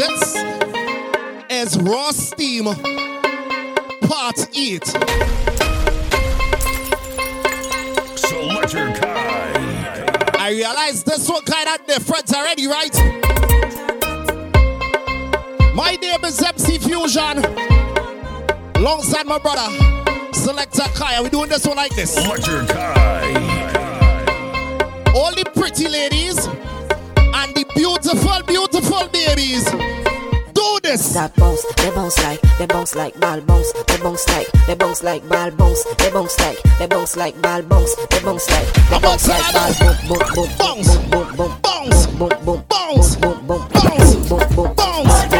This is Raw Steam Part 8. Selectakai. I realize this one kind of different already, right? My name is MC Fusion. Alongside my brother, Selectakai. Are We doing this one like this. Selectakai. All the pretty ladies and the beautiful, beautiful babies. Do this. That bounce, they bounce like, they bounce like ball bounce, they bounce like, they bounce like ball bounce, they bounce like, they bounce like ball bounce, they bounce like, they bounce like ball boom boom boom Bounce. boom boom Bounce. boom boom boom Bounce. boom boom Bounce. boom boom Bounce. boom boom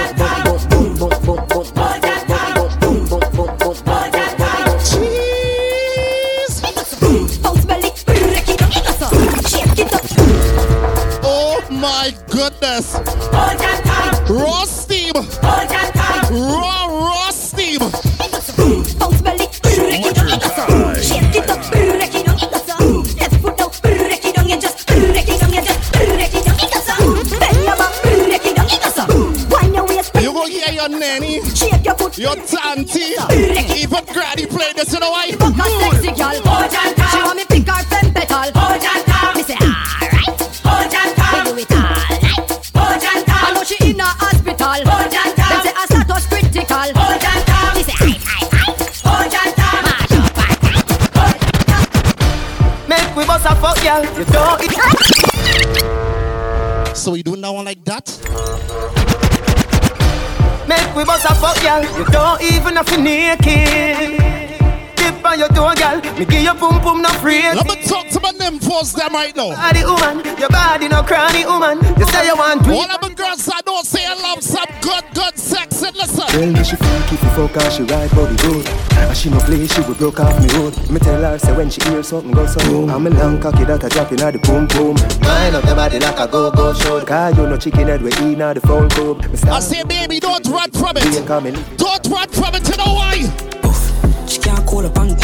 yes. Raw steam. Raw, raw steam. You go hear your nanny, your auntie, even granny play this, you know why? Move. Fuck, girl. You don't eat. So we doing that one like that? Make we bust a fuck, girl. You don't even have to naked. Dip on your door, girl. Me give you boom boom no free. Let me talk to my nymphos them right now. Body woman, your body no cranny woman. You say you want to. All of the girls I don't say I love some good, good sex. And listen. Tell me she freak if you fuck her, she ride body good. And she no play, she would broke off me road. Me tell her, say when she hear something go so boom. I'm a long cocky that a drop in the boom boom. Wind up your body like a go go show. Cause you no chicken head we eat now the phone coop. Me I say, baby, don't run from being it. coming. Don't run from it, you know why? She can't call a bank.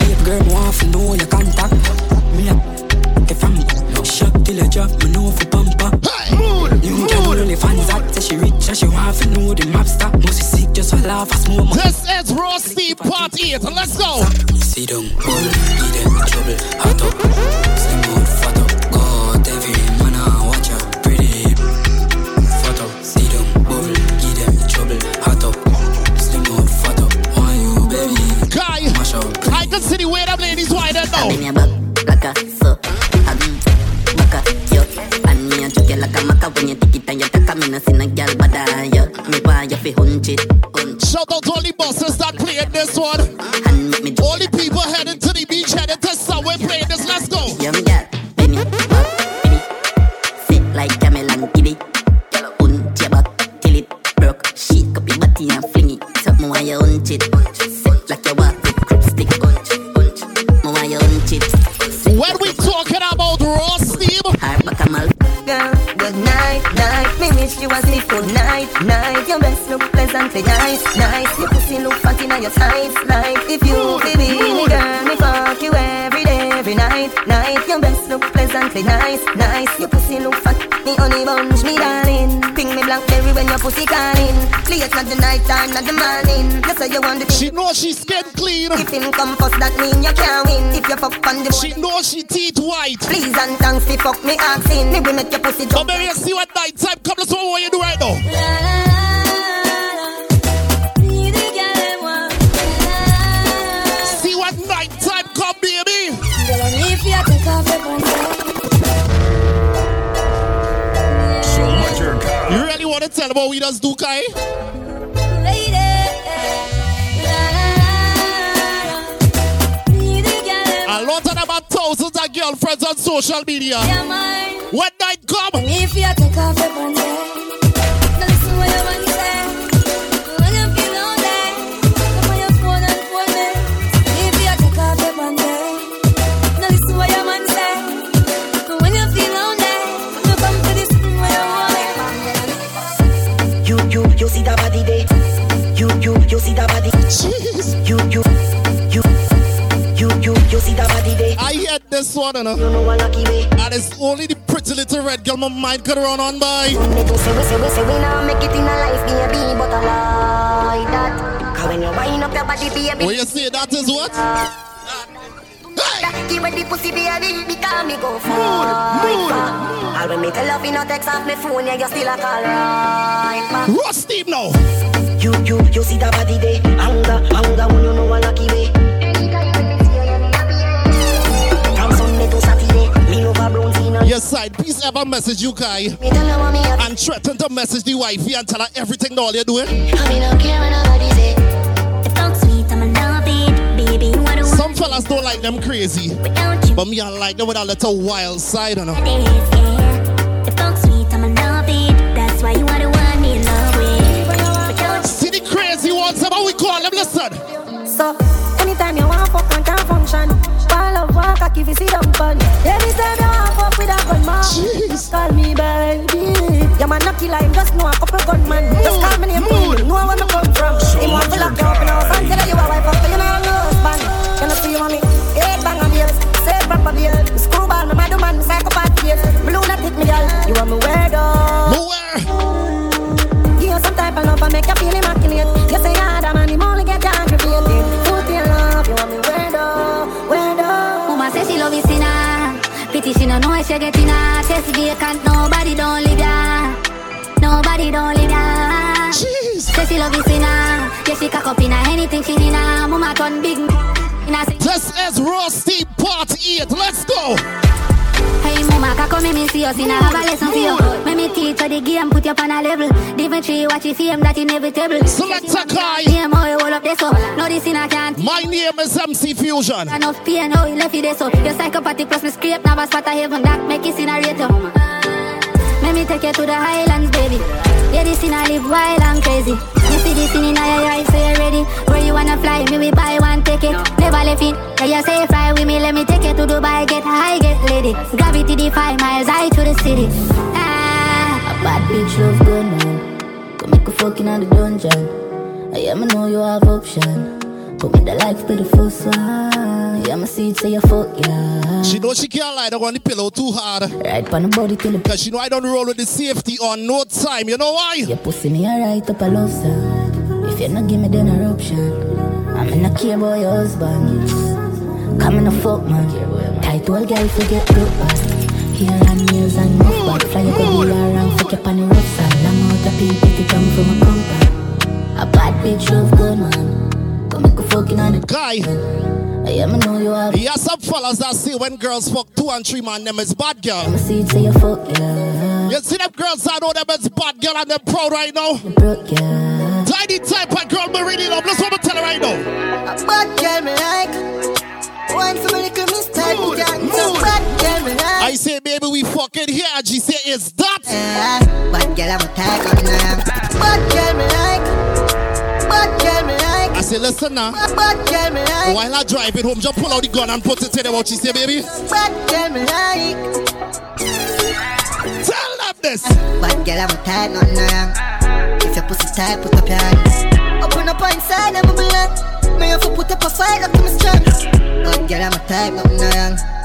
Babe girl, me want to know your contact. Me a if I'm shot till I drop, me know for bumper. Hey, rich and she want to know the map stop. Must be sick just for laugh, I smoke This is Raw Steam Part 8. Let's go. Sit down, bull, give them trouble, hot up, slim out, fat up, God, every man a watch a pretty fat up. Sit down, bull, give them trouble, hot up, slim out, fat up. Why you, baby? Guy, Mash up, I can see the way them ladies wide now. Bend your back like a so, baka yo. And me a chuck you like a maca when you take it and you take a me no see no girl bada fi hunch it, hunch Shout out to all the bosses that playing this one. and make me All the people heading to the beach, heading to somewhere playing this. Let's go. Young girl, bend your back, baby. Sit like camel and kiddy. Hunch your back till it broke. Shake up your body and fling it. Something while you hunch it. Sit like you walk pleasantly nice, nice. Your pussy look fat inna your tights, like if you believe me, girl, me fuck you every day, every night, night. Your best look pleasantly nice, nice. Your pussy look fat, me honey bunch, me darling. Ping me blackberry when your pussy calling. Late not the night time, not the morning. You say you want the she know she skin clean. If him come first, that mean you can't win. If you fuck on the She know she teeth white. Please and thanks for fuck me asking. Me will make your pussy jump. baby, you see what night time come. Let's what you do to tell about what we does do, Kai? A lot of them have thousands of girlfriends on social media. When night come, that body. jeez. You, you, you, you, you see that body there. I hear this one, you know. You know I lucky way. And it's only the pretty little red girl my mind could run on by. Me do say we say we say we now make it in a life, baby, but I like that. Cause when you wind up your body, baby, What you say that is what? Hey! Give me the pussy baby because me go far All when me tell love you no text off me phone Yeah you still a call right back Raw Steam now. You, you, you see that body there Anger, anger when you know a lucky way From Sunday to Saturday Me love a brown skin and Your side, please ever message you, Kai. Me tell her what me have And threaten to message the wifey and tell her everything all you're doing. I me no care what nobody say It talks sweet, I'ma it. Baby, you are the one Some fellas don't like them crazy. But me, I like them with a little wild side, you know. Them, listen. So, anytime you want fuck and can't function. Call up walk, I give you sit down fun. Anytime you want fuck with a gunman Jeez. Call me baby. Your man not kill him, just know a couple gunman Just call me name, know where me come from. Him want to lock you up in house and tell you a wife up You know no husband. You know see you mommy. Eight bang of bills, say proper bill Screwball, me mad man, psychopath face Blue not hit me girl, you want me weirdo But where? Give you some type of love and make you feel immaculate. She no know if she get in a chest vacant. Nobody don't live ya. Nobody don't live ya. Jeez. Say she love you sinner. Yeah, she cock up in a anything she. Mama turn big. This is Steam Part 8. Let's go. Hey mama, come make me see us in a have a lesson for you. Make me teach you the game, put you on a level. Different tree, watch you fame, that inevitable. Selectakai. Yeah, more you hold up this up. No, this in a can't. My name is MC Fusion. Enough pain, how you left you there so You're psychopathic plus me scrape Never spot a heaven that make you incinerate you Let me take you to the highlands, baby Yeah, this in I live wild and crazy see this in your eyes, so you ready Where you wanna fly, me we buy one ticket. Never left it, yeah, you say fly with me. Let me take you to Dubai, get high, get lady Gravity defy miles, high to the city. Ah, a bad bitch love good man. Go make a fucking on the dungeon. I am, know you have option Put me the life the one. Yeah, my seed say you fuck, yeah. She know she can't lie down on the pillow too hard. Right on the body till the Cause she know I don't roll with the safety on no time. You know why? Your pussy me right up a love song. If you not give me then a option, I'm in a care your husband. Come in a fuck man. Tight old girl forget broke back. Hair and nails and rough back. Fly up a deal around, fuck up on the rough side. Long out the people to come from a compound. A bad bitch love good man. Come make a fucking on the Guy, I am I know you have. he has some fellas that see when girls fuck two and three man, them is bad girl. My seed say you fuck, yeah. You see them girls that know them is bad girl and they're proud right now? You broke, yeah. Tiny type of girl me really love. Let's what me tell her right now. A bad girl me like. One for me little mistake, Mood, yeah. mood. So bad girl me like. I say, baby, we fucking here. And she say, is that? Yeah, Bad girl I'm a tag on now. Bad girl me like. Say, listen now. Bad girl me like. While I drive it home, just pull out the gun and put it in there. What she say, baby? Bad girl me like. Tell them this. Bad girl I'm tag on now. If your pussy tight, put up your hand. Open up inside, I'm a blood. Have to put up a fight up to my strength. Bad girl I'm a tag on now.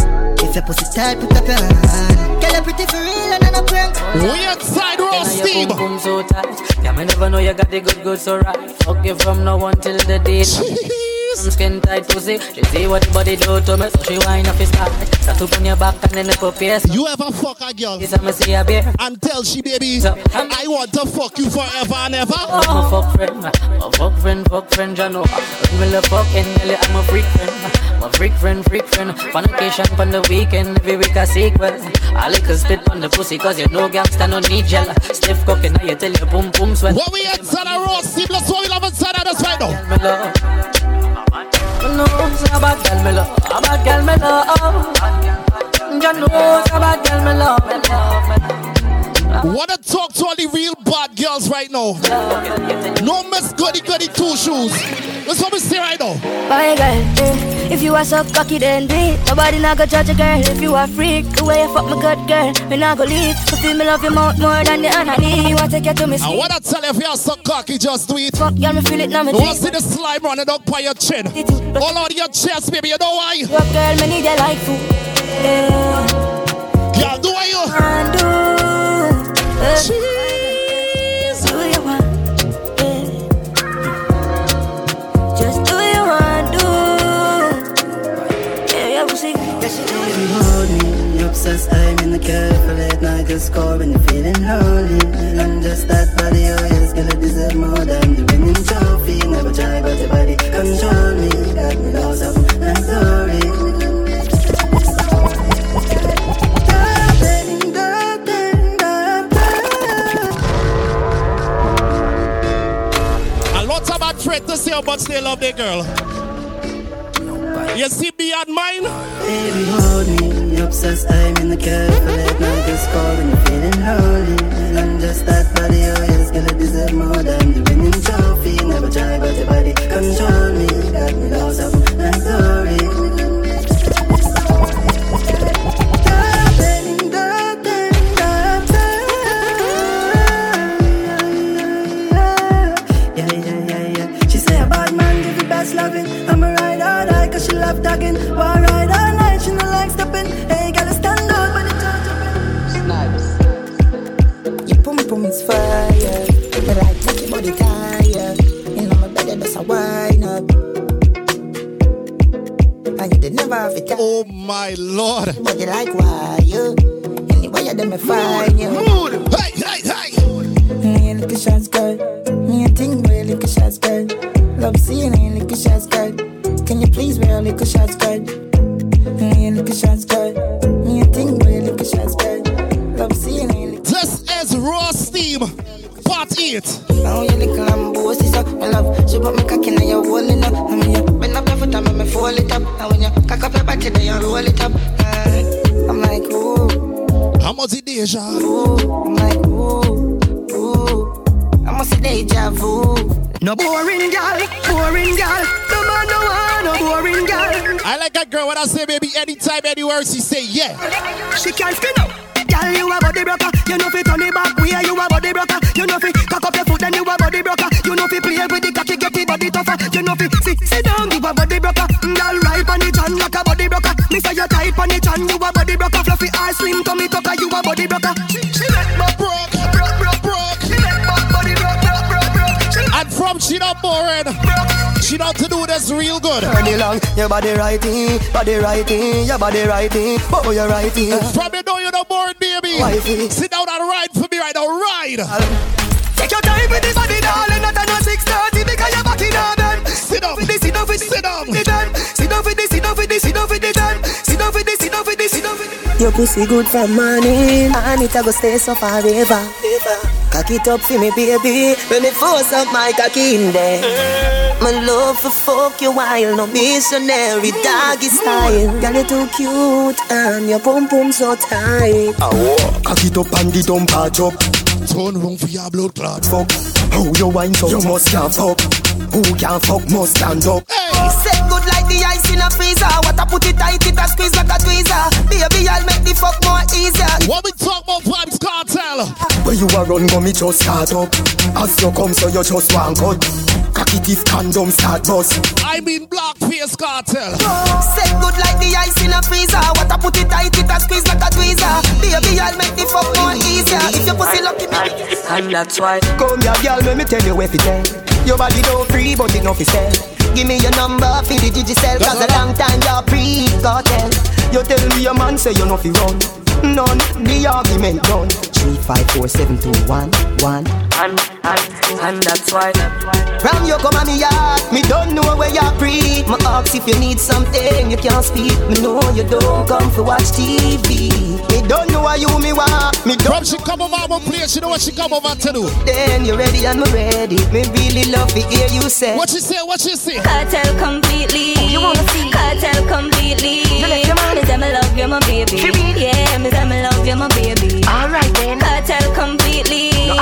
If your pussy tight, put up your hand. Girl, you pretty for real and I'm a prank. We inside Ross Your Steve. boom boom so tight. Yeah, me never know you got the good good so right. Fuck you from now until the day. Some Jeez. skin tight pussy. She see what the body do to me, so she wind up his back. Up on your back and then the puppy. You ever fuck a girl Yes, I'ma see a bear. and tell she, baby, I want to fuck you forever and ever? Oh, I'm a fuck friend. A fuck friend, fuck friend, you know. Me love fucking, I'm a freak friend. I'm a freak friend, freak friend. On occasion, on the weekend, every week a sequel. I like to spit on the pussy, cause you know gangsta no need gel. Stiff cooking, now you tell you boom boom sweat. What we inside a Raw Steam? Let's what we love inside of this right now. It's a bad girl me love. A girl me love. You know bad girl me love. Me love, me love. Wanna talk to all the real bad girls right now? No miss goody goody two shoes. That's what we say right now. Bye girl, eh. If you are so cocky then do it Nobody not go judge a girl If you are freak, the way you fuck my good girl Me not go leave You feel me love your mouth more than the honey You want to take you to me I wanna tell you if you're so cocky, just do it. Fuck girl, me feel it now me You wanna see the slime running up by your chin? All out your chest, baby. You know why? You a girl, me need you like food Yeah. Yeah, do what you. And do. Control me. Got me lost up and sorry. Afraid to say how much they love their girl. You see beyond mine? Baby, hold me, obsessed. I'm in the car for late night, just call when you're feeling holy. And just that body oh, of yours, gonna deserve more than the winning trophy. Never try, but your body control me. Got me lost up and sorry. Dogging. Why ride all night? She no like stopping. Hey, gotta stand up when it's Your pum pum is fire. You like take your body tire. You know my bed that's a wine up. And you did never have it. Oh my lord. But you like why you? Anyway, you them find you. Mood, Hey, hey, hey. Me a little shots girl. Me a thing where little shots girl. Love seeing a little shots a little shots girl? Me a little shots girl. Me a thing where little shots girl. Love seeing a little. This is Raw Steam, part 8. Now you little lambo, sister, my love. She put me cock in and you holding up. And when you bend up your foot and make me fold it up. And when you cock up your body, then you roll it up. Uh, I'm like, ooh, How much is Deja? ooh. I'm like, ooh, ooh. I must say deja vu. No boring girl, boring girl. No man no want no boring girl. I like a girl when I say baby anytime, anywhere, she say yeah. She can't spin out. Girl, you a body broker. You know fi turn it back. Where you a body broker. You know fi cock up your foot, then you a body broker. You know fi play with the cocky, get the body tougher. You know fi sit, sit down, you a body broker. Girl, right on the chan like a body broker. Me say you tight on the chan, you a body broker. Fluffy eyes, slim tummy tucker, you a body broker. She not boring, she not to do this real good. Turn it long, your body righty, body righty, your body righty, oh you righty. From you know you're not boring, baby. Wifey. Sit down and ride for me right now, ride. Take your time with this body, darling, not a six thirty because you're back in a bed. Sit down, With this, sit down, with this, sit down. the time. Sit down with this, sit down with this, sit down with the. Sit down with this, sit down with this, sit down with this. Your pussy good from morning And it a go stay so forever Cock it up for me baby When me force up my cocky in there My love for fuck you while No missionary doggy style Girl you too cute And your pum pum so tight Cock it up and the dump patch up. Turn room for your blood clot. Fuck, how you wine so you must can't fuck. Who can fuck must stand up. Hey, Set good like the ice in a freezer What I put it tight it a squeeze like a tweezer Baby I'll make the fuck more easier what we talk about Vybz Kartel? Where you a run, go me just start up. As you come, so you just want cut. Cock it if condom start bust. I mean black face cartel. Set good like the ice in a freezer. What I put it tight, it a squeeze like a tweezer. Baby, I'll make the fuck more easier. If your pussy lucky me, And that's why Come here, girl, let me tell you where fi tell. Your body don't free, but enough is sell. give me your number for the digicel. Cause a long time you're pre-cartel. You tell me your man say you no fi run. None, the argument done. Three, five, four, seven, two, one, one. and and and that's why From you come on me yard, me don't know where you're pre. Me ask if you need something, you can't speak. Me know you don't come for watch TV. Me don't know why you me want. Me From don't she come over my place, you know what she come over to do. Then you ready and me ready. Me really love to hear you say. What she say, what she say? Cartel completely. You wanna see? Cartel completely. You like your man? Me say me love you, my baby. She read? Yeah, me say me love you, my baby. Alright then. Cartel completely. No,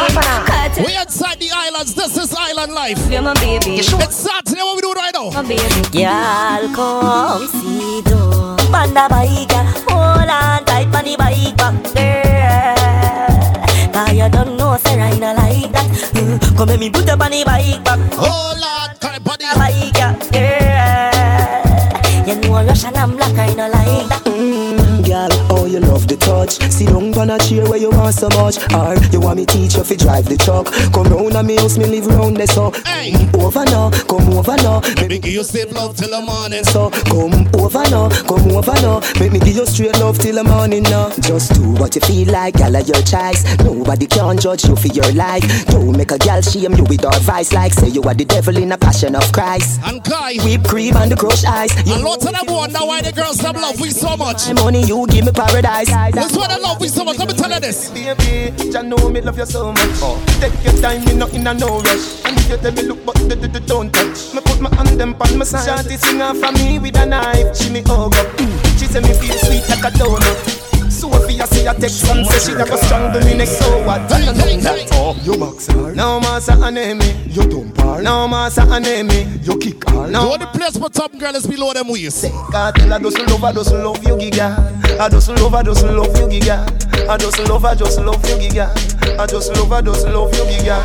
Cartel We inside the islands, this is island life. you, my baby. It's Saturday, what we do right now? My baby. Girl, come see though. Panda bike, hold on tight on the bike back, girl. Cause you don't know, say I not like that. Mm, Come let me put up on the bike back, Oh Lord, kind of body. bike, girl. Much? Sit down on a chair where you want so much. Or you want me teach you fi drive the truck? Come round and me house, me live round there so. Hey. Mm, over now, come over now. Make me give you safe love till the morning. So come over now, come over now. Make me give you straight love till the morning now. Just do what you feel like, gal of your choice. Nobody can judge you for your life. Don't make a gal shame you with our vice like say you are the devil in a passion of Christ. And Kai, Whip cream and the crushed ice. You a lot of them wonder why the girls them love we so much. my money, you give me paradise. That's why they love we so much. Let me tell you this. Baby, you know me love you so much. Oh. Take your time, me not in a no rush. And if you tell me look, but the, the, the, don't touch. Me put my hand them on my side. Shanty sing off for me with a knife. She me hug up. Mm. She say me feel sweet like a donut. Sophia see a text and say she never strong to me next. So what? Hey, hey, hey. Oh, you box her. No massa enemy. You dump her. No massa enemy. You kick her. The No. only place for top girl is below them waist. God tell I just love, I just love you, giga. I just love, I just love you, giga. I just love, I just love you, giga. I just love, I just love you, giga.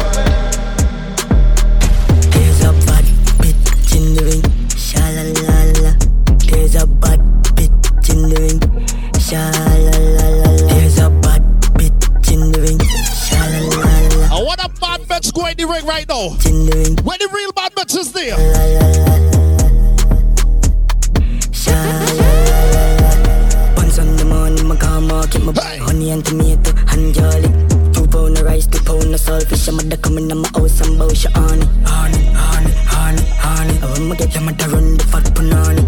There's a bad bitch in the ring, sha la la la. There's a bad bitch in the ring, sha la la la. There's a bad bitch in the ring, sha la la la. I want a bad bitch go in the ring right now. In the ring, Where the real bad bitch is there? la la la la. Once on the morning, my car market, my buy honey and tomato and jolly. Two pound of rice, two pound of saltfish. I'm mother coming to my house and bow she honey, honey, honey, honey, honey. I want me get your mother run the fat punani,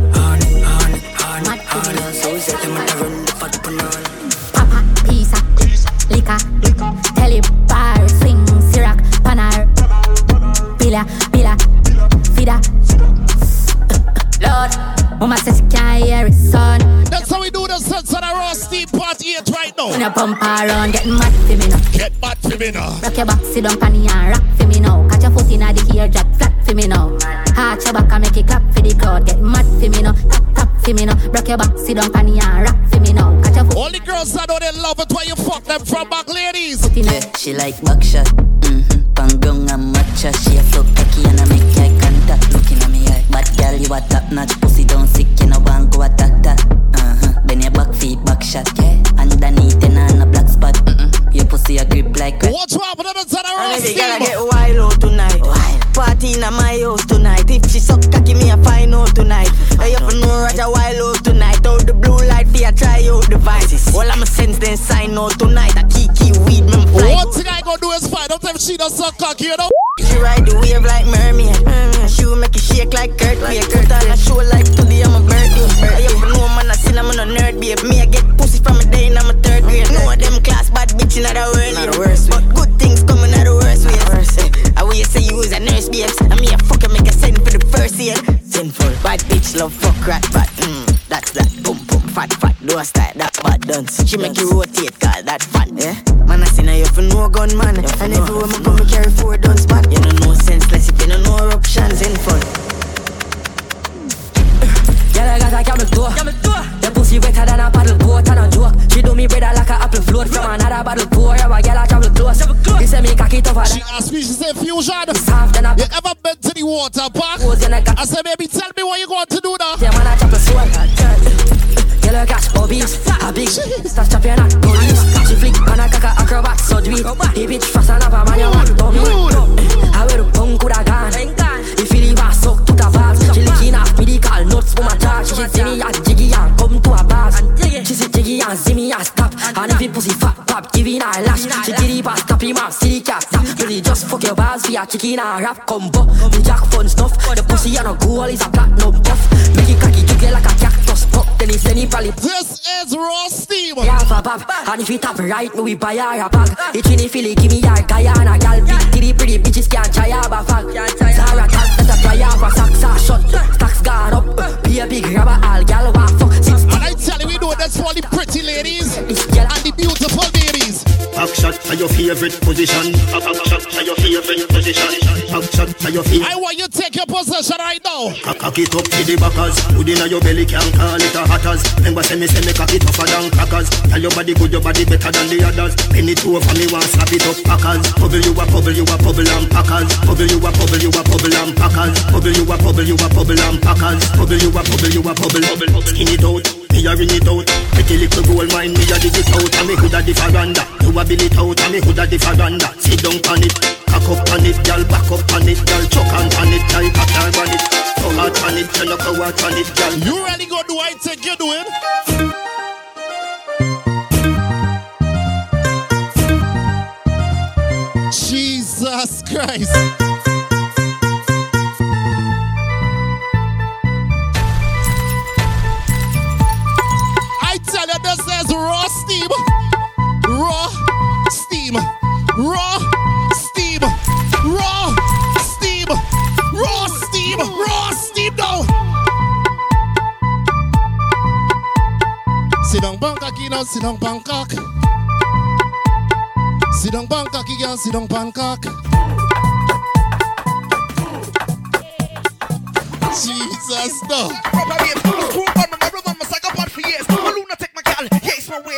right In bumper around, getting mad for me now. Get back to me now. Rock your back, sit down, panny and rock for me now. Catch your foot in the ear, drop flat for me now. Arch your back and make it clap for the crowd. Get mad for me now, tap tap for me now. Rock your back, sit down, panny and rock for me now. Catch your foot All the girls that know they love it when you fuck them from back, ladies. in Yeah, she like buckshot. Mm-hmm. Panggong and matcha. She a so cocky and I make eye contact. Looking at me eye. Bad girl, you a top notch. Pussy don't sick, you know want go attack that. Uh-huh. Then your back feet back shot. Yeah. Underneath and Your pussy a grip like crack. What's up with the sense of the raw And if you steam? gotta get wild out tonight. Party in my house tonight. If she suck cocky, me a find out tonight. I have to know Roger wild out tonight. Out the blue light, for try out devices. All I'm a sense then sign out tonight. A kiki weed, me fly. One thing I gonna do is find out if she does suck cocky, you know? She ride the wave like mermaid. Mm, she make it shake like earthquake. Put on a show like bitch in the world. yeah. But good things coming out the worst ways. I will say you was a nurse babes. And me a fucker make a send for the first aid. Sinful bad bitch love fuck rat fat. Mm, that's that boom boom fat fat. Do a style that bad dance. She make you rotate call that fun. Yeah. Man I seen her you for no gun man. And everywhere me go me carry four guns back. You know no senseless if you know no options in fun. Girl, I got a camel toe. The pussy wetter than a paddle boat and a joke. She do me better like a apple float from another bottle pour. Yeah, girl, I travel close. He say me cocky tougher She asked me, she said, Fusion, than you ever been to the water park? In said, baby, tell me what you going to do now. Yeah, man, I sword. Girl, I catch bobbies. A big start chopping at police. She flick on a caca acrobat, so do it. The bitch fast and up a man, you want dummy. I wear a punk with a gun. If you leave a suck to the bars, she licking off medical nuts for my charge. She see me and see me and stop. And if you pussy fat pop, giving her a lash. She did it past stop him up, see the cat stop. Really just fuck your bars for your chicken and rap combo. The jack fun stuff. The pussy and a goal is a platinum puff. Make it cocky jiggy like a cactus pop. Then he send probably This is raw steam. yeah, for pop. And if it tap right, me we buy her a bag. It's in the Philly, give me your Guyana gal. Big titty, pretty bitches can't try her fag. Zara cat that a fly her for socks are shut. Stacks gone up. Be a big rubber all gal want fuck. Six And I tell you, we do that's for the pretty ladies and the beautiful ladies. Back shot to your favorite position. Back shot to your favorite position. Back shot to your favorite. I want you to take your possession right now. Cock it up to the backers. Good inna your belly can't call it a hatters. Remember say me say me cock it tougher than crackers. Tell your body good, your body better than the others. Penny two over me want slap it up packers. Bubble you a bubble, you a bubble and packers. Bubble you a bubble, you a bubble and packers. Bubble you a bubble, you a bubble and packers. Bubble you a bubble, you a bubble. Skin it out. Me a ring it out. Pretty little gold mine, me a dig it out. And me coulda the faranda, you a bill it out. And me coulda the faranda, sit down on it. Cock up on it, girl, back up on it, girl, chuck on on it, girl, cock on it. Go out on it, turn up go out on it, girl. You ready go do I think you're doing? Jesus Christ. Raw steam. Raw steam. Raw steam. Raw steam. Raw steam. Raw steam now. Sit down, Bangkok, you know, sit down, Bangkok. Sit down, Bangkok, you girl, sit down, Bangkok. Jesus, no. What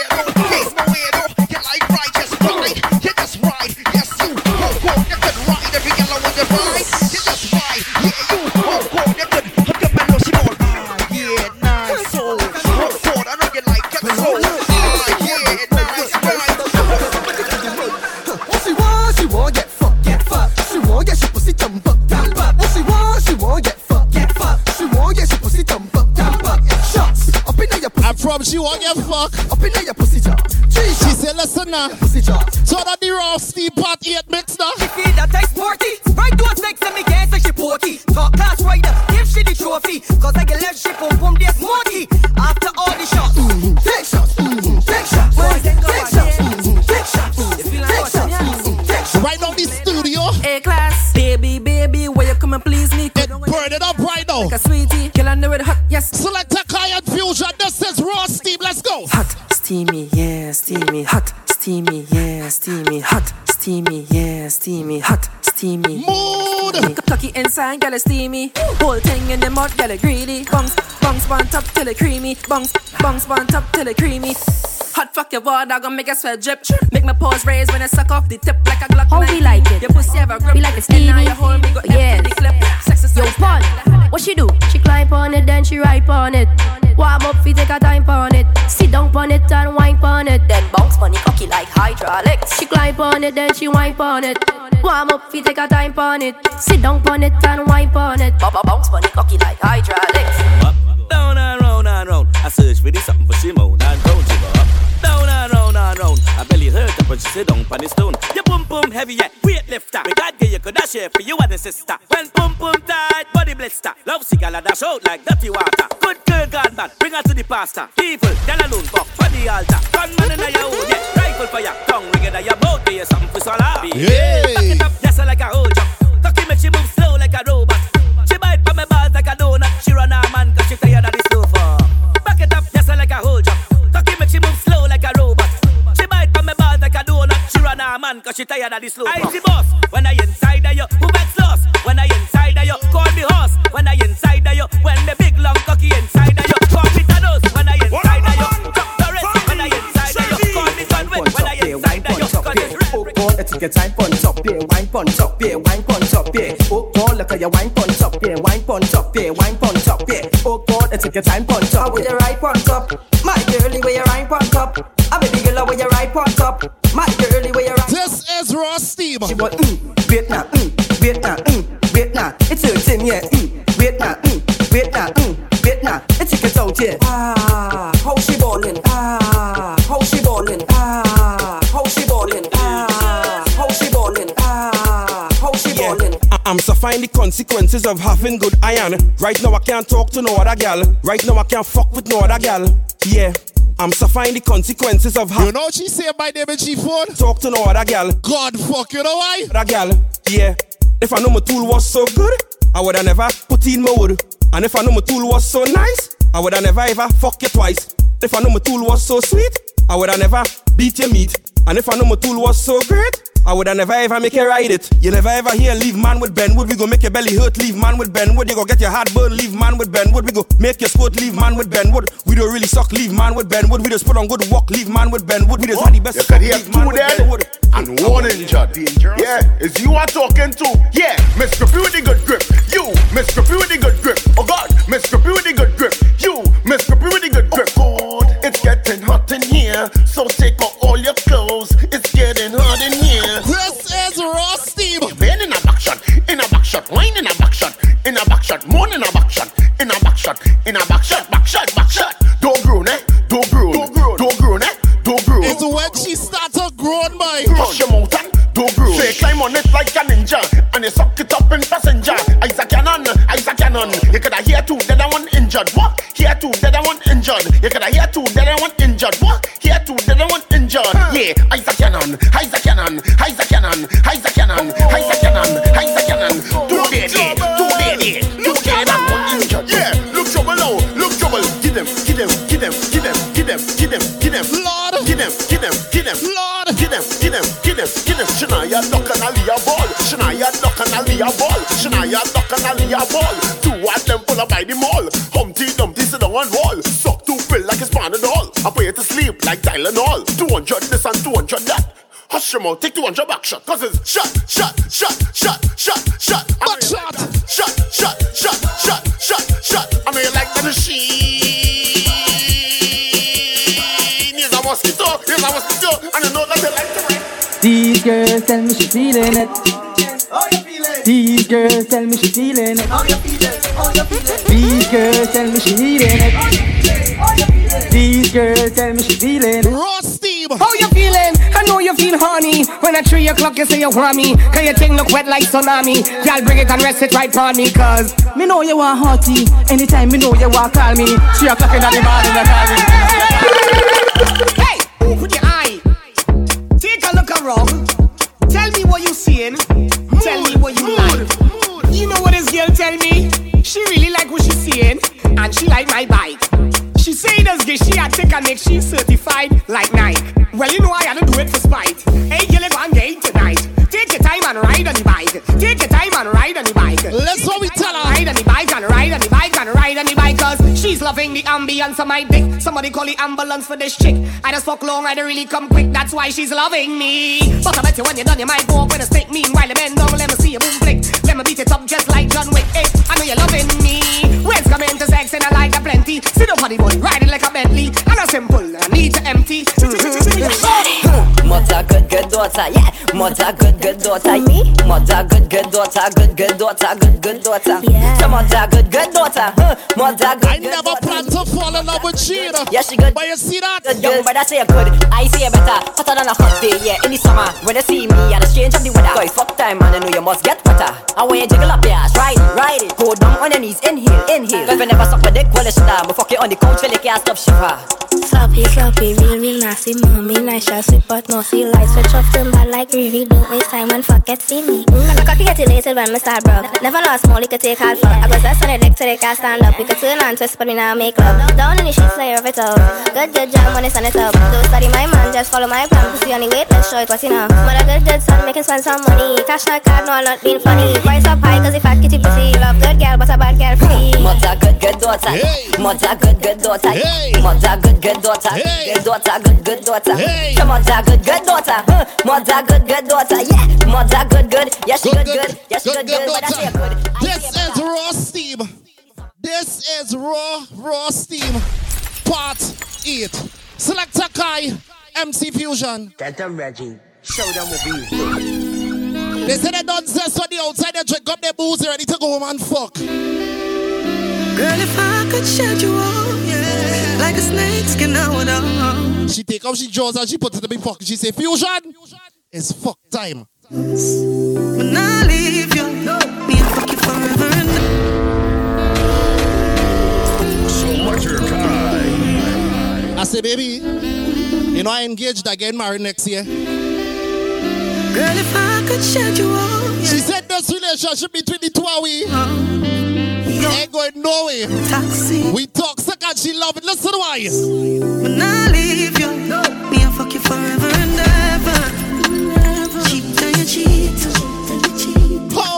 she ah, want, she want get fucked, get fucked. She want get she pussy jump up, jump up. What she want, she want get fucked, get fucked. She want get she pussy jump up, jump up. Shots up in your pussy. I promise you won't get fucked. Listen now. So that the raw steam pot eight girl, it steamy. Whole thing in the mud, girl, it greedy. Bungs, bungs, on top till it creamy. Bungs, bungs, on top till it creamy. Hot fuck your water, gonna make a sweat drip. Make my paws raise when I suck off the tip like a Glock. How we like it? Your pussy have a grip. We like it And now steamy. you hold me, go empty the clip. Sex is Yo, pun. What she do? She climb on it, then she ride on it. Warm up, fi take a time on it. Sit down on it and wine on it. Then bounce on it, cocky like hydraulics. She climb on it, then she wine on it. Warm up, fi take a time on it. Sit down on it and wine on it. Baba bounce on it, cocky like hydraulics. Up, down and round and round. I search for this something for Simone and don't go up. Down and round and round. I belly hurt up when she sit down on the stone. Your boom boom heavy, yeah, weightlifter. Me God give you could dash here for you and the sister. When boom boom tight, body blister. Love cigar dash out like dirty water. Good girl gone bad, bring her to the pastor. Evil, tell alone fuck for the altar. Gunman in your own, yeah. Rifle for your tongue, ring it at your mouth, give you something for swallow. Hey. Back it up, yes, like a jump. Tucky make she move slow like a robot. She bite from my balls like a donut. She run her man cause she tired of the donut. She man cause she tired of the slow. I see boss, when I inside of you, who backs lost? When I inside of you, call me horse. When I inside of you, when the big long cocky inside of you, call me Thanos. When I inside of you, Chuck Norris. When I inside of you, call me Sunwin. When I inside of you, call me Oh God, it's a good time punch up, yeah, wine punch up, yeah, wine punch up, yeah. Oh God, look at your wine punch up, yeah, wine punch up, yeah, wine punch up, yeah. Oh God, it's a good time punch up. with your right punch up. My girlie, where your right punch up. I baby girl, where your right punch up. Raw steam. She want mm, wait now, mm, wait now, mm, wait now. It's hurting, yeah, mm, wait mm, wait mm, wait. It's a good out, yeah. Ah, how she ballin'? Ah, how she ballin'? Ah, how she ballin'? Ah, how she ballin'? Ah, how she ballin'? I'm suffering the consequences of having good iron. Right now I can't talk to no other gal. Right now I can't fuck with no other gal. Yeah. I'm suffering the consequences of having. You know what she said by name she phone? Talk to no other gal. God fuck, you know why? Other gal. Yeah. If I know my tool was so good, I would have never put in my wood. And if I know my tool was so nice, I would have never ever fuck you twice. If I know my tool was so sweet, I would have never beat your meat. And if I know my tool was so great, I would have never ever make you ride it. You never ever hear leave man with Benwood. We go make your belly hurt, leave man with Benwood. You go get your heart burn, leave man with Benwood. We go make your sport, leave man with Benwood. We don't really suck, leave man with Benwood. We just put on good walk, leave man with Benwood. We just had the best You fuck, could hear leave man two with then Benwood. and one injured. Yeah, it's you are talking to. Yeah, Mr. P with the good grip. You, Mr. P with the good grip. Oh God, Mr. P with the good grip. You, Mr. P with the good grip. Oh so take off all your clothes. It's getting hot in here. This is raw steam. Bend in a back shot, in a back shot, wine in a back shot, in a back shot, moan in a back shot, in a back shot, in a back shot, back shot, back shot. Don't groan, eh? Don't groan, don't groan, don't groan, eh? Don't groan. It's when she starts to groan, boy. Hush your mouth and don't groan. So climb on it like a ninja, and you suck it up in passenger. Isaac Cannon, Isaac Cannon. You coulda hear two, then I one injured. What? Hear two, then I one injured. You coulda hear two, then I one injured. What? Hear two, then I one injured. Yeah, Isaac Cannon, Isaac Cannon, Isaac Cannon, Isaac Cannon, Isaac Cannon, Isaac Cannon. Two dead, two dead, two dead and one injured. Yeah, look trouble now, look trouble. Give them, give them, give them, give them, give them, give them, give them. Lord, give them, give them, give them. Lord, give them, give them, give them, give them. Shania duck and Aliyah ball. Shania duck and Aliyah ball. Shania duck and Aliyah ball. Two of them pull up by the mall. Humpty Dumpty sit on one wall. Suck two pill like it's Panadol. I put you to sleep like Tylenol. 200 this and 200 that. Hush your mouth, take 200 back shot. Cause it's shot, shot, shot, shot, shot, shot. Back shot. Shot, shot, shot, shot, shot, shot. I know you like the machine. Here's a mosquito, here's a mosquito. And you know that you like to ride. These girls tell me she feeling it. These girls tell me she feeling it. These girls tell me she needing it. These girls tell me she feeling. Raw steam. How you feeling? I know you feel horny. When at 3 o'clock you say you want me. Cause your thing look wet like tsunami. Y'all bring it and rest it right on me. Cause Me know you want hotty. Anytime me know you want call me. Three o'clock in the morning, you call me. Hey, open your eye. Take a look around. Tell me what you seeing. Tell me what you like. You know what this girl tell me? She really like what she seeing, and she like my bike. She say this girl she had take and make she certified like Nike. Well, you know I had to do it for spite. Hey, you and get it tonight. Take your time and ride on the bike. Take your time and ride on the bike. Let's what we tell her. Ride on the bike and ride on the bike and ride on the she's loving the ambience of my dick. Somebody call the ambulance for this chick. I just fuck long, I don't really come quick. That's why she's loving me. But I bet you when you're done you might go up with a stick. Meanwhile you bend down, let me see you boom flick. Let me beat it up just like John Wick. Hey, I know you're loving me. When's coming to sex and I like that plenty? Sit up on the body, ride it like a Bentley. And a simple, I need to empty. Mother good good daughter, yeah. Mother good good daughter, me. Mother good good daughter, good good daughter, good good daughter. Yeah. Mother good good daughter, huh? Mother good I never planned to fall in love with Cheetah. Yeah, she good. But you see that? Good, young brother say good. I say better, hotter than a hot day, yeah. In the summer, when you see me, and the strange of the weather. Cause it's fuck time, man, I know you must get wetter. I want you jiggle up your ass, ride it, ride it. Go down on your knees, inhale, inhale. Cause we never suck a dick, well it's down. We fuck you on the couch, till you can't stop shiver. Sloppy, sloppy, real, real nasty, mommy, nice, shall sweet, but no see lights, switch off them bad like really don't waste time and forget see me. Mm, cocky get elated when me start broke. Never lost more, you could take hard fuck. I was just on the deck till they can't stand up. We could turn and twist, but we now make love. Down in the sheets, layer of it out. Good, good job when it's on the top. Don't study my man, just follow my plan. Cause on the weight, let's show it what's you know. Mother good, good son, making spend some money. Cash not card, no, I'm not being funny. Price up high, cause if I get you pussy. Love good girl, but a bad girl free. Mother good good daughter, Hey. mother good good daughter, Hey. mother good good daughter, good daughter, good good daughter. So mother good good daughter, huh? mother good good daughter, yeah. Mother good good, yeah she good good, yeah she good good, but I say good. This is raw steam. This is raw, raw steam. Part 8. Selectakai, MC Fusion. Tell them Reggie, show them what we They say they don't zest on the outside, they drink up their booze, they ready to go home and fuck. Girl, if I could shed you all, yeah, like a snake skin, I would all. She take off she jaws and she put it in the pocket. She say, Fusion, it's fuck time. When I leave you, say, baby, you know I engaged, I get married next year. Girl, if I could shed you all, yeah. She said this relationship between the two of we oh, ain't going nowhere. Toxic. We toxic and she love it. Listen why. When I leave you, me and fuck you forever and ever. Cheat till you cheat.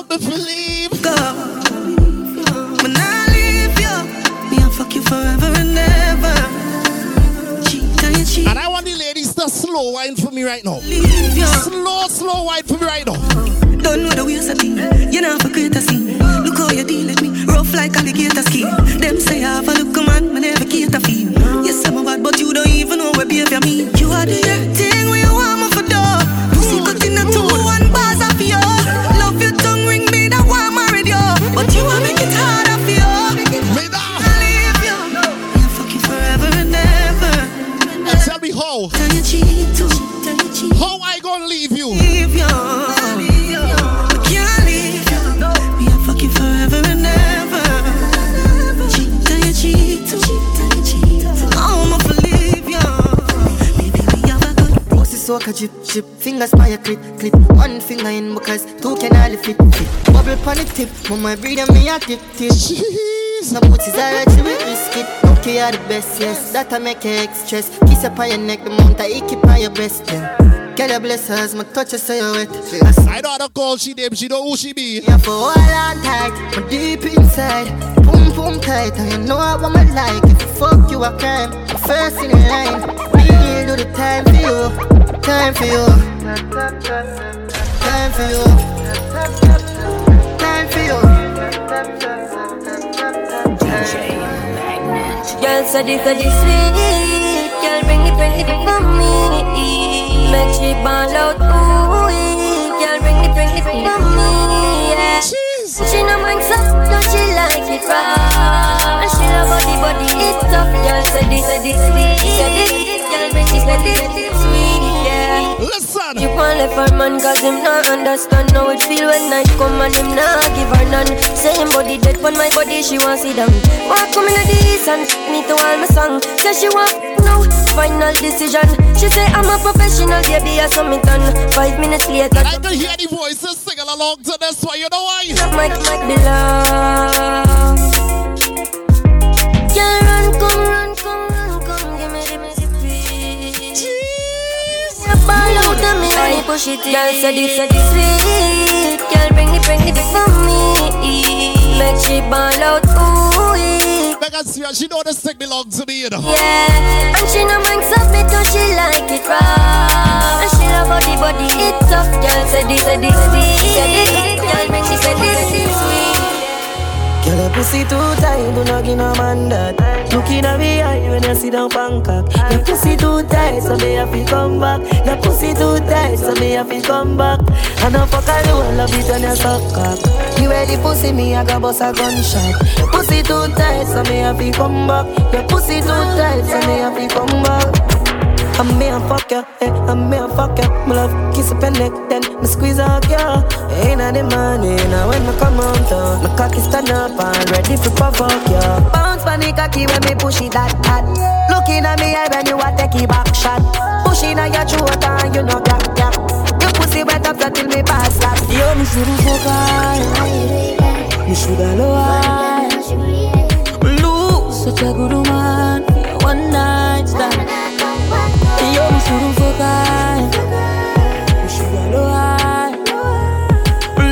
To believe. Go. When I leave you, me and fuck you forever slow wine for me right now. Slow, slow wine for me right now. Don't know the ways of thing. You know, for create a scene. Look how you deal with me. Rough like alligator skin. Them say I have a look, man, me never cater for you. Yes, I'm a bad, but you don't even know where be behavior me. You are the thing a drip, drip Fingers by your clip, clip. One finger in because two can hardly fit, fit. Bubble pon the tip Mama breathe and me a tip, tip. No pussies alright, she will risk it Okay, you're the best, yes. That I make you express. Kiss up on your neck, the mount I keep on your breast, yeah. Girl, your blessings, my touch you so you wet. I know how to call she name, she know who she be. Yeah, for all on tight, my deep inside. Boom, boom tight, and you know what I like. If you fuck you a crime, I'm first in the line. Me do the time for you, time for you. Time for you. Time for you. Girl said it could be sweet. Girl bring it, bring it for me. Make she ball out, ooh Girl bring it, bring it for me, yeah. She no mind so, no she like it raw. And she love body, body, it tough. Girl said it, said it sweet. It, girl bring it, said it sweet, yeah Listen. You can't left her man cause him not understand How it feel when night come and him not give her none. Same body dead on my body she want sit down Walk come in the east and me to all my song. Say she want now, final decision. She say I'm a professional baby I saw me done Five minutes later I can hear the voices singing along to this one, you know why? Might, might be push it in Girl say this, say this. Sweet Girl bring it, bring it for me. Make she ball out, ooh Megan Sierra, she know this thing belongs to me, you know. Yeah, and she no mind submit to she like it raw. And she love body, body, it tough. Girl say this, say this sweet Say this, girl make she say this, say this sweet Girl, your pussy too tight, do not give no man that. Looking at me eye when you sit down Bangkok. Your pussy too tight, so me have to come back. Your pussy too tight, so me have to come back. I don't fuck I do, I love it when you suck cock. You ready pussy, me I got bust a gunshot. Your pussy too tight, so me have to come back. Your pussy too tight, so me have to come back. I'm me and fuck ya, eh, I'm me and fuck ya. My love, kiss up your neck, then me squeeze out ya. Ain't the money, now when me come on to, my cocky stand up and ready for provoke ya. Bounce the cocky when me push it that hard. Looking at me eye when you a take it back shot. Pushing on your throat and you know. Your pussy wet up till me pass that. Yo, me should've fuck her. Me shoulda lower. Lose such a good woman one night stand. Yo, me should've fuck her. Me shoulda lower.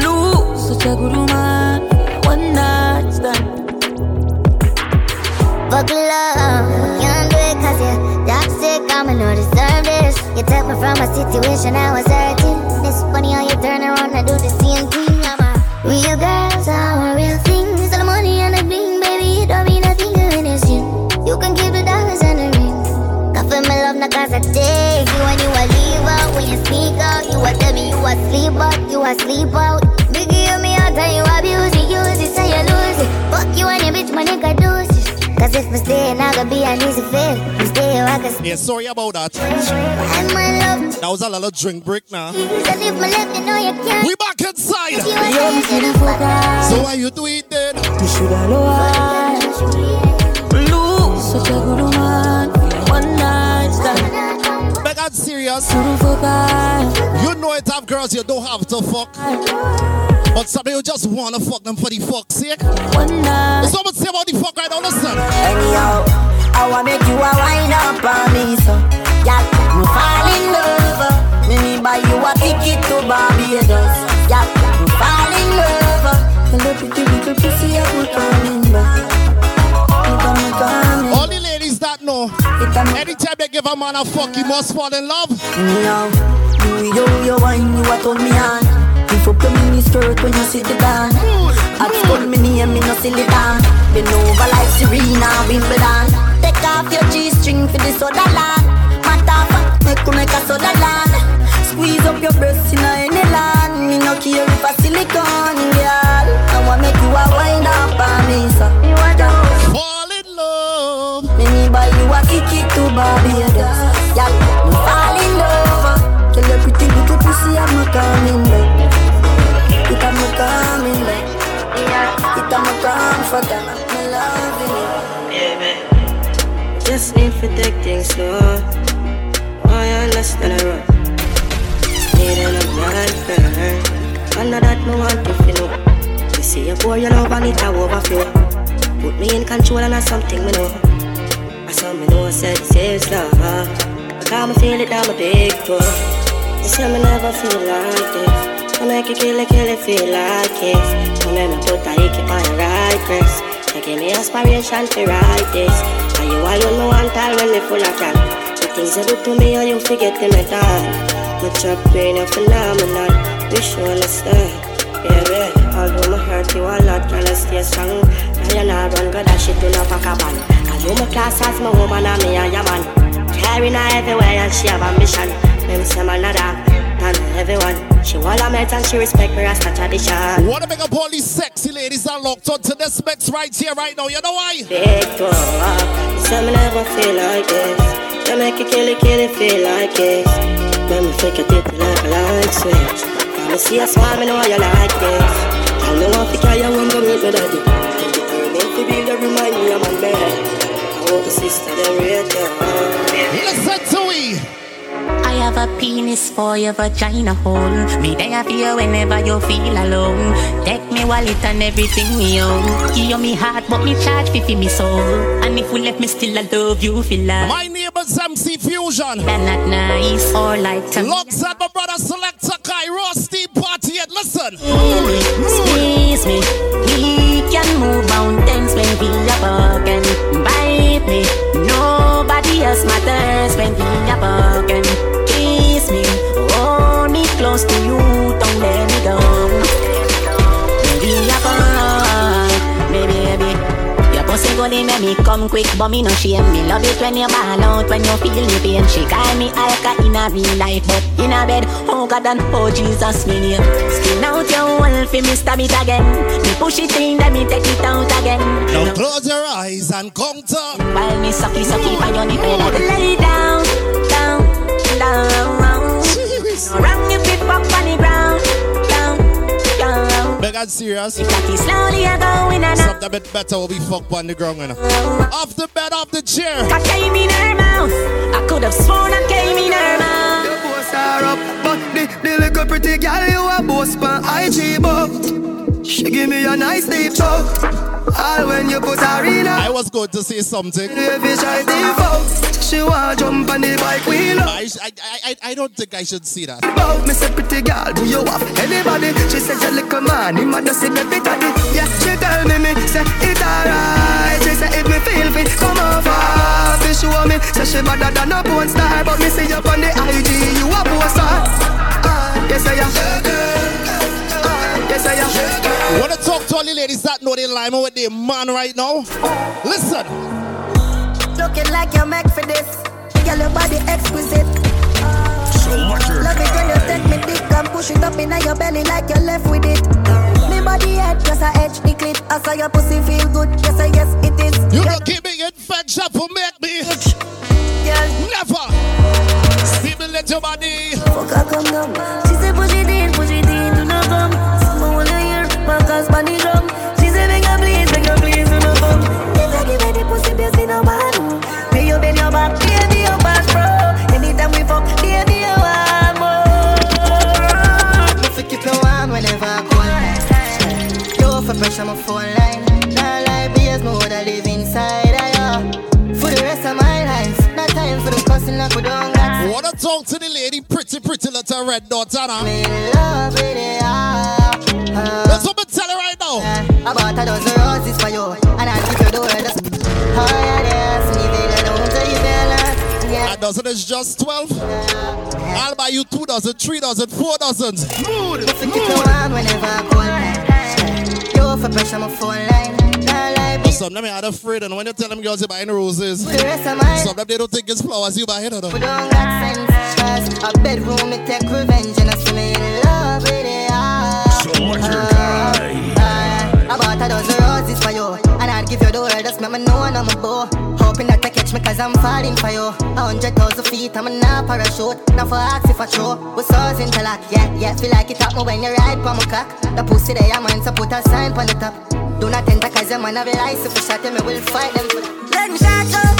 Lose such a good woman one night stand. Fuck love, can't do it cause you're toxic. I'ma no deserve this. You took me from a situation I was hurting. It's funny how you turn around and do the same thing. I'm a real girl, so I'm a real thing. It's all the money and the bling, baby. It don't mean nothing me this you. You can keep the dollars and the ring. Coffee my love, not cause I take you when you a leave out. When you sneak out, you a tell me you a sleep out, you a sleep out. Cause if we stay, I gonna be an easy fit. We stay, I can Yeah, sorry about that. And my love, That was a little drink break now. so if my left, you know you can't. We back inside. Yo, me shoulda fuck her. So why you do it then? Me shoulda lower. Lose such a good woman for one night stand. Megan serious. You it have girls you don't have to fuck. But some of you just wanna fuck them for the fuck's sake. There's so much say about the fuck right now, listen. Anyhow, I wanna make you a wine up on me, so yeah, me fall in love. Me me buy you a ticket to Barbados. Yeah, anytime they give a man a fuck, he must fall in love. Now, you yo yo wine you a turn me on. You fuck your mini skirt when you sit the down. At school me name me no silly down. Bend over like Serena Wimbledon. Take off your G-string for this other land. Matter off. Make you make a soda land. Squeeze up your breast in any land. Me no care if a silicone, girl. I want make you a wind up on me, so. Me buy you a ticket to Barbados. Yeah, me fall in love. Tell your pretty little pussy I'm a coming back. It I'm a coming back. It I'm a come for them. Me loving Baby, just need to take things slow. Oh, you understand the road. Needing a girlfriend. Under that, me want to feel up. You see, you pour your love and it a overflow. Put me in control and that's something me know. I saw me know I said it's love. Because me feel it down my big toe. You say me never feel like this. I make you kill it, kill it, feel like it. Come here, me put a hickey on your right breast. You give me inspiration to write this. And you alone me one time when me full of crap. The things you do to me, and you forget them at all. My job brain, you're phenomenal. We show understand. Yeah. Although my hurt you a lot, girl, I stay strong. Now you're not run, God, that shit do not pack a band. You my class as my woman and me and your man. Carrying her everywhere and she have a mission. Them say man a dog, and everyone. She want a mate and she respect me as a tradition. Wanna make up all these sexy ladies that locked onto this mix right here, right now. You know why? Big you say me never feel like this. You make it kill it, kill it, feel like this. Let me flick it tip like a light switch. Come and see a smile, me know you like this. I know I think I want to meet my daddy. Make to be remind me of my bed. I want the sister, they rate. Listen to me. I have a penis for your vagina hole. Me there for you whenever you feel alone. Take me wallet and everything me own. Give you me heart, but me charge fi fi me soul. And if we left me still, I love you feel like. My neighbor's MC Fusion. That not nice or like to. Alongside my brother Selectakai Rusty Party. Yet listen. Squeeze me. We can move mountains when we are broken. Bite me. Nobody else matters when we are broken. Kiss me. Hold me close to you. Don't let me go. Pussy make me come quick, but me no shame. Me love it when you ball out, when you feel the pain. She call me Alka in a real life, but in a bed, oh God and oh Jesus, me name. Skin out your wall for me stab it again. Me push it in, then me take it out again. Now close your eyes and count up. While me sucky sucky on your nipple, lay down, down, down. No wrong if it fuck on the ground, down. Beg and serious. Cocky slowly a going and up. Something bit better will be fucked on the ground. You know. Off the bed, off the chair. I came in her mouth. I could have sworn I came in her mouth. Your boss are up, but the, the little pretty girl you a boss pan IG but She give me a nice deep talk. All when you put her in I was going to say something. Baby, try default. She want jump on the bike wheel. I, I, I, I don't think I should see that. Bout me say pretty girl, do you have anybody? She said you little man, him a just say baby daddy. Yeah, she tell me me say it alright. She say if me feel fit, come over. Show me say she better than a porn star, but me see you on the IG, you a poster. Uh, yes I am. I. Wanna talk to all the ladies that know they line with their man right now? Listen. Looking like you're meant for this. Girl, your body exquisite. Selector Love it when you take me dick and push it up in your belly like you're left with it. Me body head just a edge the clit. I saw your pussy feel good. Yes, I yes it is. You don't keep me infection for make me. Girl, Never. Stimulate your body. fuck her come down. Talk to the lady, pretty, pretty little red dot, now. Me love with it. ah, ah. That's what I'm telling right now. I bought a dozen roses for you, and I'll give you the word. Oh yeah, yes, me feel I don't tell you feel Yeah. A dozen is just 12. I'll buy you two dozen, three dozen, four dozens. Mood. Me fi keep you warm whenever I call. You for pressure my phone line. Nah lie, BS Some of them are afraid, and when you tell them girls you're buying roses, For the rest of my some of them they don't think it's flowers you buy it. Or We don't got sense. A bedroom, it take revenge, and I see me in love with it. So much your ah, ah. I bought a dozen roses for you, and I'd give you the world, just make me know I'm a bow. Hoping that you catch me, cause I'm falling for you. A hundred thousand feet, I'm in a parachute. Now for ask if I throw, we stars interlock. Yeah, yeah, feel like it up me when you ride on my cock. The pussy there, I'm so put a sign on the top. Do not enter, cause your man have a license for shot, me will fight them for Let me shut up.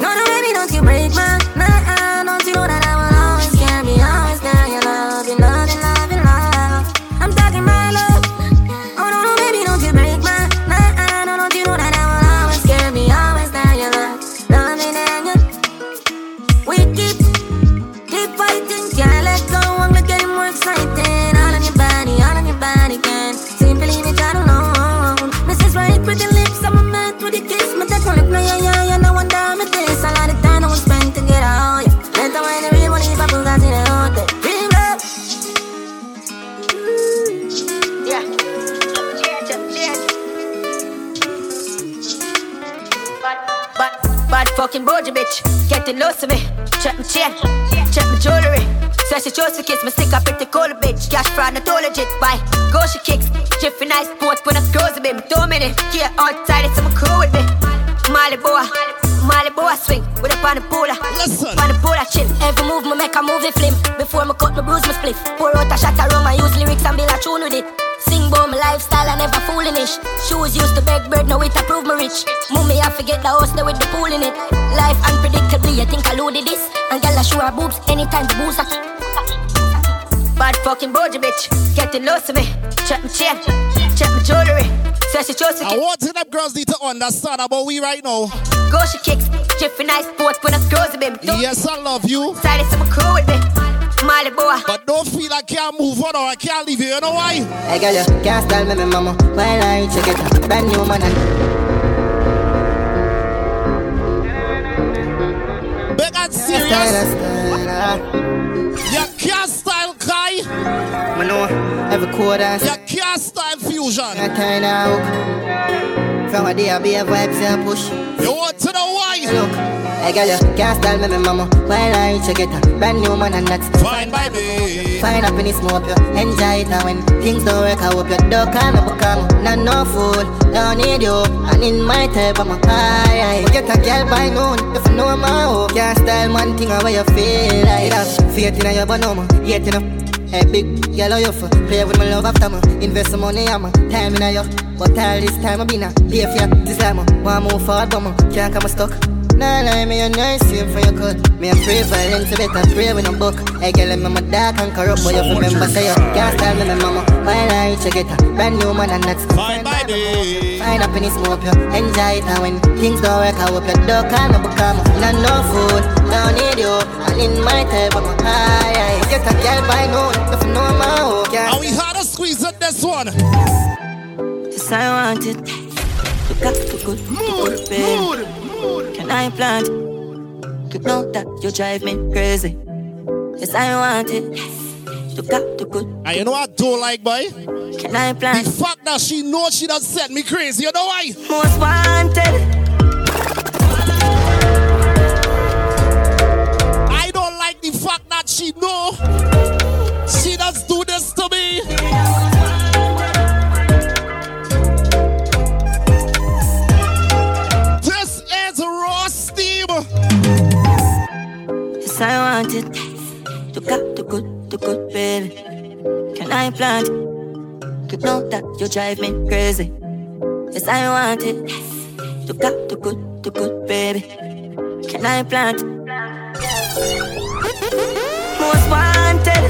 No, no, baby, don't you break my nah, Don't you know that I I want to them girls need to understand about we right now. Go she kicks, Jiffy nice sport when I scrolls a bit. Yes, I love you. Side some crew with me. Molly boy. But don't feel I can't move on or I can't leave you. You know why? Hey girl, you can't style me, me mama. While I check it out, brand new man and Big and serious. You can't style Kai. Me every quarter. You can't style fusion. I kind of hook. From a day I be a vibes and push. You want to know why? Look, I girl, you can't style me, me mama. While I check it out, brand new man and that's fine by me. Find happiness, more you enjoy it and when things don't work, I hope you don't call me become not no fool. Don't need you, and in my type, I'm a high. Get a girl by noon, if you know my hope. Oh, can't style one thing away you feel like. Faith in your bonoma, yet in a Hey big girl, how you for? Play with my love after me. Invest some money, I'm a time in a you. But all this time I been a pay for you. This time I want move forward, but me can't come stuck. Nah, lie me, you nice, same for your cut. Me a pray violence, you better pray with a book. Hey girl, I'm a dark and corrupt, but you remember say you can't stand me, my mama. While I reach you get a brand new man and that's fine by me. Find happiness, more you enjoy it and when things don't work, I hope you don't call me become not no food, Don't need you, and in my type, I'm a high. high. Get a girl by noon, you know my hope. Are we hard to squeeze at this one? Yes, I want it. You got to mood, mood, mood. Can I plant? You know that you drive me crazy. Yes, I want it. You got to good. And you know what I don't like, boy? Can I plant? The fact that she knows she done set me crazy. You know why? Most wanted. I don't like the fact that she know she does do this to me. You got the good, the good, baby. Can I plant? You know that you drive me crazy. Yes, I want it. You got the good, the good, baby. Can I plant? Most wanted.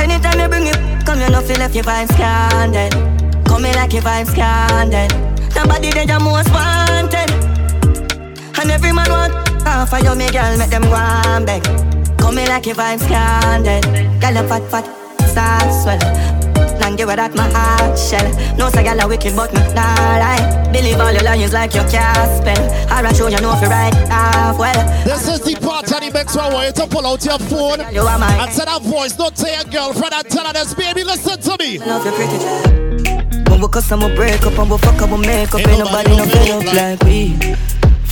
Anytime you bring it, come you know feel left your vibes scandal. Come me like your vibes scandal. Nobody there you most wanted. And every man want ah, half of you, me girl, make them go and beg. Come me like your vibes scandal. Girl, you fat, fat, start swell. And give her that my heart shell. No say girl a wicked, but me nah lie. Believe all your lions like your can't spell. I show you know if you right half well. This is the part of the mix where I want you to pull out your phone You are mine. and say that voice. Don't tell your girlfriend and tell her this, baby. Listen to me. Love you pretty. Boom we cuss and we break up and we fuck and we make up. Ain't nobody no fed up like we.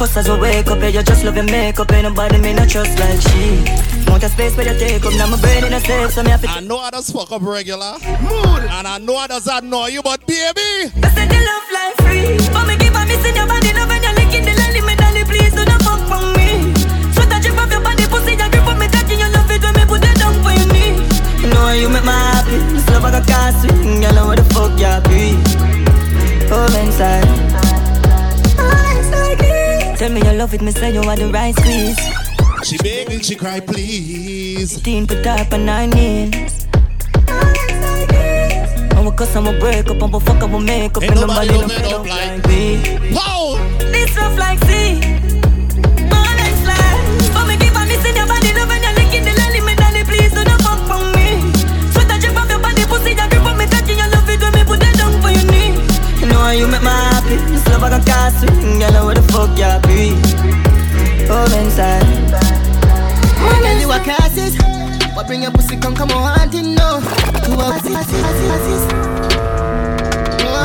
First as we wake up, yeah, you just love your makeup. Ain't nobody me not trust like she. Want a space where you take up, now my brain in a safe, so me have to. I know others fuck up regular. Mood. And I know others annoy you, but baby. I said the love like free. But me give a miss in your body, love when you're licking the lolly, me dolly, please do not fuck from me. Sweat a drip off your body, pussy, you grip on me, touching your love it when me put it down for your knee. You know you make my happy. This love I got can't swing, girl, what the fuck you be? Oh, inside. Tell me you love it, me say you want the right squeeze. She begging, she cry, please. Teen put up on nine knees. We cuss we break up we fuck we make up. Ain't nobody nobody no no fed up like we. Pow! This rough like sea. This love I can't swing, girl, what the fuck you be? Oh, inside. Girl, you a cassis. What bring your pussy come come on hunting no? You a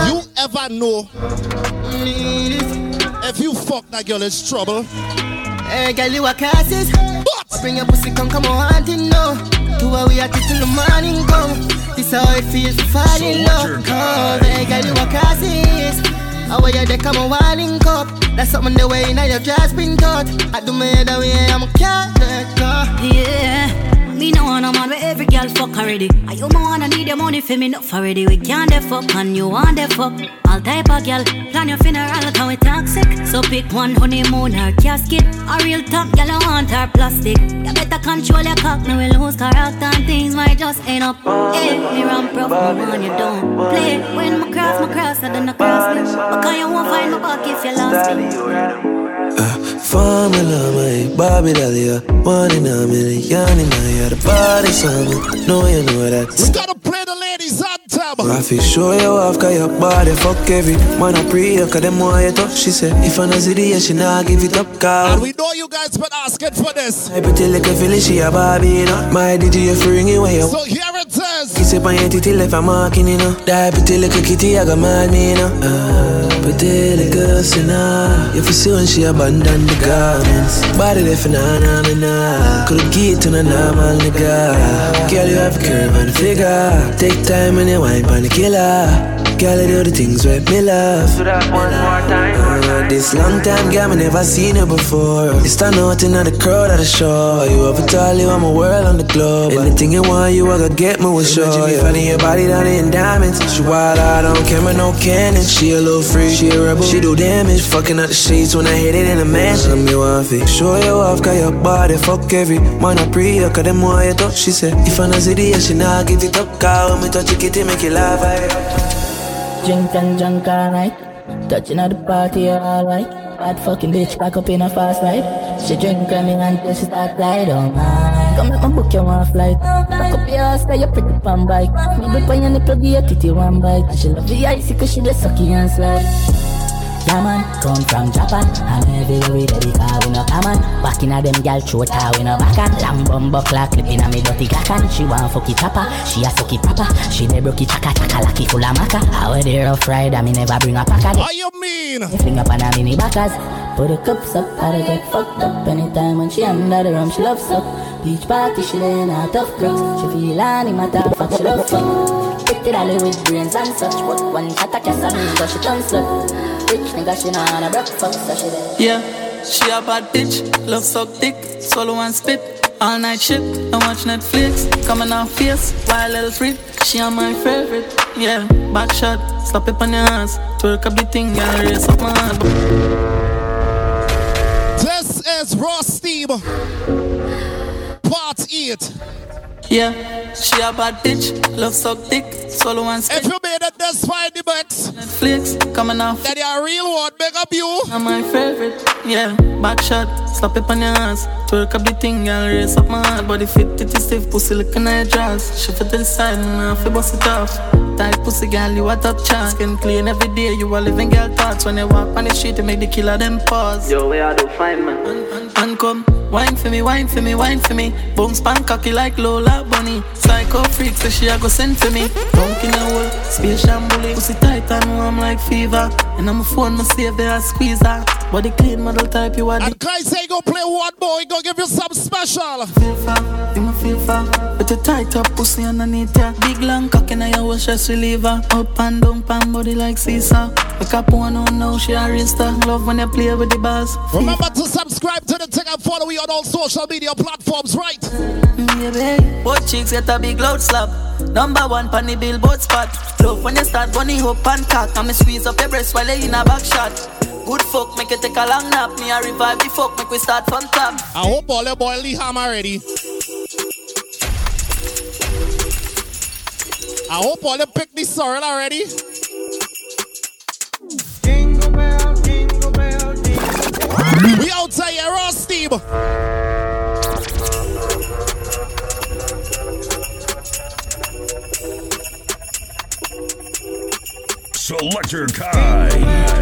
You ever know if you fuck that girl, it's trouble? Hey, girl, you a cassis. What bring your pussy come come on hunting no? Two hour we it till the morning come. This how it feels to fall in love. Oh, hey, girl, you a cassis. How are you there come on winding cup? That's something the way now your dress been taught. I do my head away, I'm a cat. Yeah. Me no want a man where every girl fuck already. I you me wanna need your money for me enough already. We can't the fuck and you want the fuck. All type of girl plan your funeral can we toxic. So pick one honeymoon or casket. A real top girl I want her plastic. You better control your cock, no we lose character and things might just end up. Hey, me run prof, me man you don't play. When my cross, my cross, I don't cross me. Because you won't find my back if you lost me. Uh, Formula, my Bobby Dahlia One in a million in my head Body summer, know you know that We gotta play the ladies anthem. I feel show you off cause your body fuck every Man I pray cause them want you touch She said if I not see the she not give it up And we know you guys been asking for this. I pretty like a Philly, she a Barbie, you know My DJ you free when you So here it is. Kiss up on your titty left I'm marking, you know Die pretty like a kitty, I got mad me, you know uh, Pretty like a sinner You see when she abandon the garments. Body left in and nah. Could've get to the normal nigga. Girl, you have a curve and a figure. Take time when you wine on the killer Girl, you do the things with me love. Do that one more time. uh, This long time, girl, me never seen you before. You stand out in the crowd at the show. You over tall, you, I'm a world on the globe. Anything you want, you, I gotta get me with show You finding your body down in diamonds. She wild out on camera, no cannon. She a little free, she a rebel. She do damage, fucking up the sheets When I hit it in a mansion. Me want to show you off, cause your body Fuck every man I pray you, cause them want you touch She said, if I not see the she not give it up. Cause when me touch it, kitty, make you laugh I Drink and drunk all night. Touching at the party alright. Bad fucking bitch back up in a fast night. She drink and me until she start glide on mine. Come let me book you one flight. Back up your ass, stay your pretty pan bike. Me on your nipple, give your titty one bite. She love the icy cause she the sucky and slide. Yeah man, come from Japan. And every we ready car we no come on Back in a them gal throat her we no back on. Lamb bumbo clock in a me dirty and She want fucky chopper, she a sucky proper She dey broke chaka chaka lucky full of maca. How the rough ride and me never bring a pack What you mean? Fling up on a mini backers. Put the cups up, how to get fucked up. Anytime when she under the rum, she loves up. Beach party, she lay in a tough crooks She feel animal, fuck, she love fuck Pretty dolly with brains and such. But one shot a kiss so she turn slut Rich nigga, she not on a breakfast, so she there Yeah, she a bad bitch, love suck dick, swallow and spit. All night shit, and watch Netflix. Coming off face, wild little freak. She on my favorite, yeah. Back shot, slap it on your ass. Twerk up the thing, girl, raise up my hand. This is Raw Steam. Part 8. Yeah, she a bad bitch, love suck dick, swallow and spit. If you made it this far in the box, Netflix, coming off. That you a real one, big up you. On my favorite, yeah. Back shot, slap it on your hands. Twerk up the thing, girl, raise up my heart. Body fit, titty stiff, pussy looking at your dress Shift it to the side, and I feel bust it off Tight pussy, girl, you a top chance Skin clean every day, you a living girl thoughts. When you walk on the street, you make the killer them pause. Yo, where I do fine man? And come, wine for me, wine for me, wine for me. Boom span cocky like Lola Bunny. Psycho freak, so she a go send for me. Dunk in a hole, space shambly Pussy tight and warm like fever. And I'm a phone, my save there, I squeeze her. Body clean, model type, you are the And Kai say go play one boy, go give you some special. Feel far, you feel far But you tight up pussy underneath ya Big long cock in your wash stress reliever Up and down, pan body like Caesar Make up one on now, she a real star Love when you play with the bars Remember to subscribe to the thing and follow me on all social media platforms, right? Mm, yeah, babe. Both chicks get a big loud slap. Number one pan the billboard spot. Love when you start bunny hope and cock. Me squeeze up your breast while you in a back shot. Good fuck, make you take a long nap. Me a revive the fuck, make we start from top. I hope all your boy Lee Ham already. I hope all them pick this sorrel already. We outside here, raw steam. Selectakai.